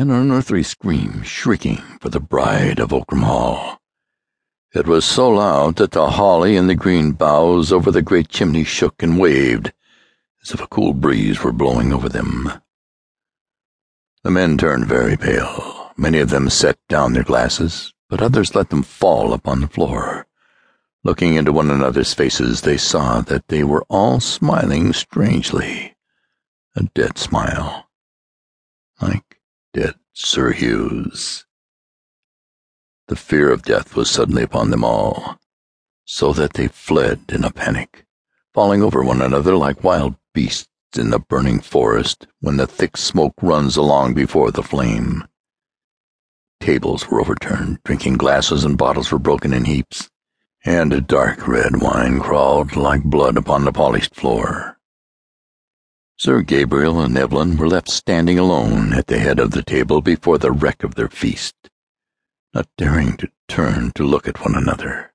an unearthly scream shrieking for the bride of Ockram Hall. It was so loud that the holly and the green boughs over the great chimney shook and waved as if a cool breeze were blowing over them. The men turned very pale. Many of them set down their glasses, but others let them fall upon the floor. Looking into one another's faces, they saw that they were all smiling strangely. A dead smile. Like dead Sir Hugh's. The fear of death was suddenly upon them all, so that they fled in a panic, falling over one another like wild beasts in the burning forest when the thick smoke runs along before the flame. Tables were overturned, drinking glasses and bottles were broken in heaps and a dark red wine crawled like blood upon the polished floor. Sir Gabriel and Evelyn were left standing alone at the head of the table before the wreck of their feast, not daring to turn to look at one another,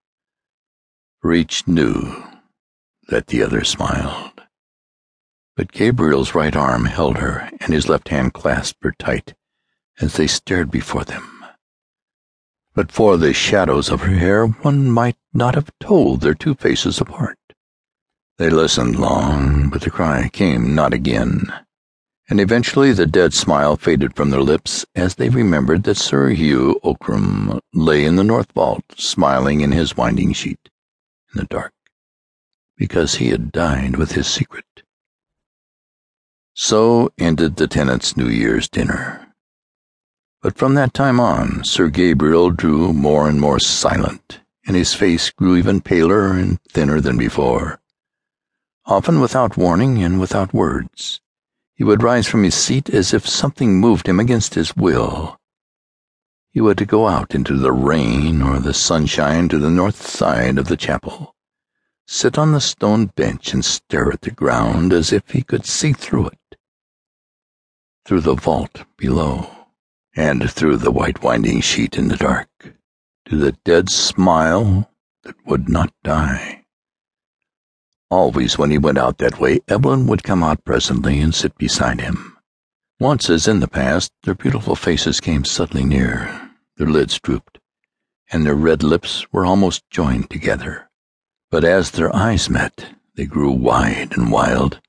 for each knew that the other smiled. But Gabriel's right arm held her, and his left hand clasped her tight as they stared before them. But for the shadows of her hair, one might not have told their two faces apart. They listened long, but the cry came not again, and eventually the dead smile faded from their lips as they remembered that Sir Hugh Ockram lay in the north vault, smiling in his winding sheet, in the dark, because he had died with his secret. So ended the tenants' New Year's dinner. But from that time on, Sir Gabriel grew more and more silent, and his face grew even paler and thinner than before. Often without warning and without words, he would rise from his seat as if something moved him against his will. He would go out into the rain or the sunshine to the north side of the chapel, sit on the stone bench and stare at the ground as if he could see through it, through the vault below and through the white winding sheet in the dark, to the dead smile that would not die. Always when he went out that way, Evelyn would come out presently and sit beside him. Once, as in the past, their beautiful faces came suddenly near, their lids drooped, and their red lips were almost joined together. But as their eyes met, they grew wide and wild,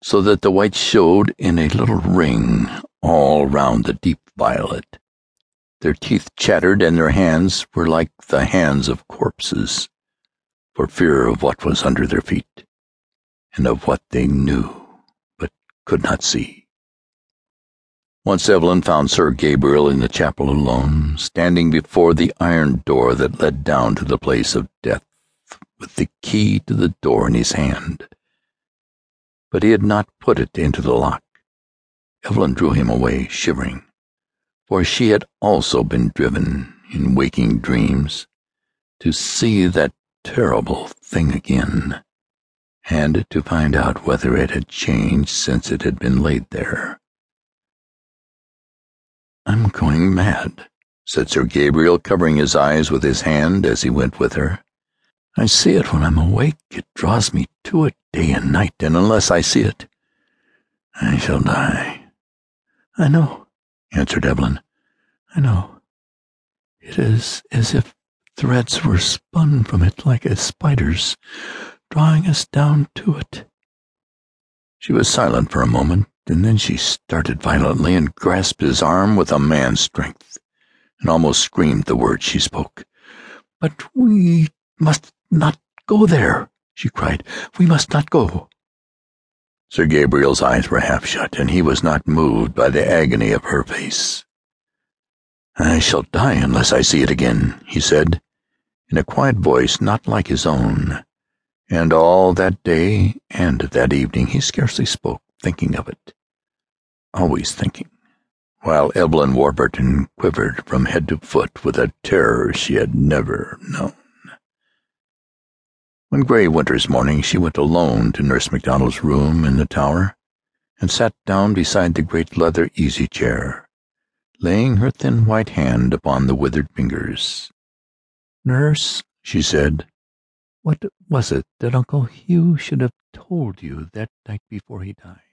so that the white showed in a little ring all round the deep violet. Their teeth chattered, and their hands were like the hands of corpses, for fear of what was under their feet, and of what they knew but could not see. Once Evelyn found Sir Gabriel in the chapel alone, standing before the iron door that led down to the place of death, with the key to the door in his hand. But he had not put it into the lock. Evelyn drew him away, shivering, for she had also been driven, in waking dreams, to see that terrible thing again, and to find out whether it had changed since it had been laid there. I'm going mad, said Sir Gabriel, covering his eyes with his hand as he went with her. I see it when I'm awake. It draws me to it day and night, and unless I see it, I shall die. I know, answered Evelyn. I know. It is as if threads were spun from it like a spider's, drawing us down to it. She was silent for a moment, and then she started violently and grasped his arm with a man's strength, and almost screamed the words she spoke. But we must not go there, she cried. We must not go. Sir Gabriel's eyes were half shut, and he was not moved by the agony of her face. I shall die unless I see it again, he said, in a quiet voice not like his own, and all that day and that evening he scarcely spoke, thinking of it, always thinking, while Evelyn Warburton quivered from head to foot with a terror she had never known. One grey winter's morning she went alone to Nurse MacDonald's room in the tower, and sat down beside the great leather easy-chair, laying her thin white hand upon the withered fingers. Nurse, she said, what was it that Uncle Hugh should have told you that night before he died?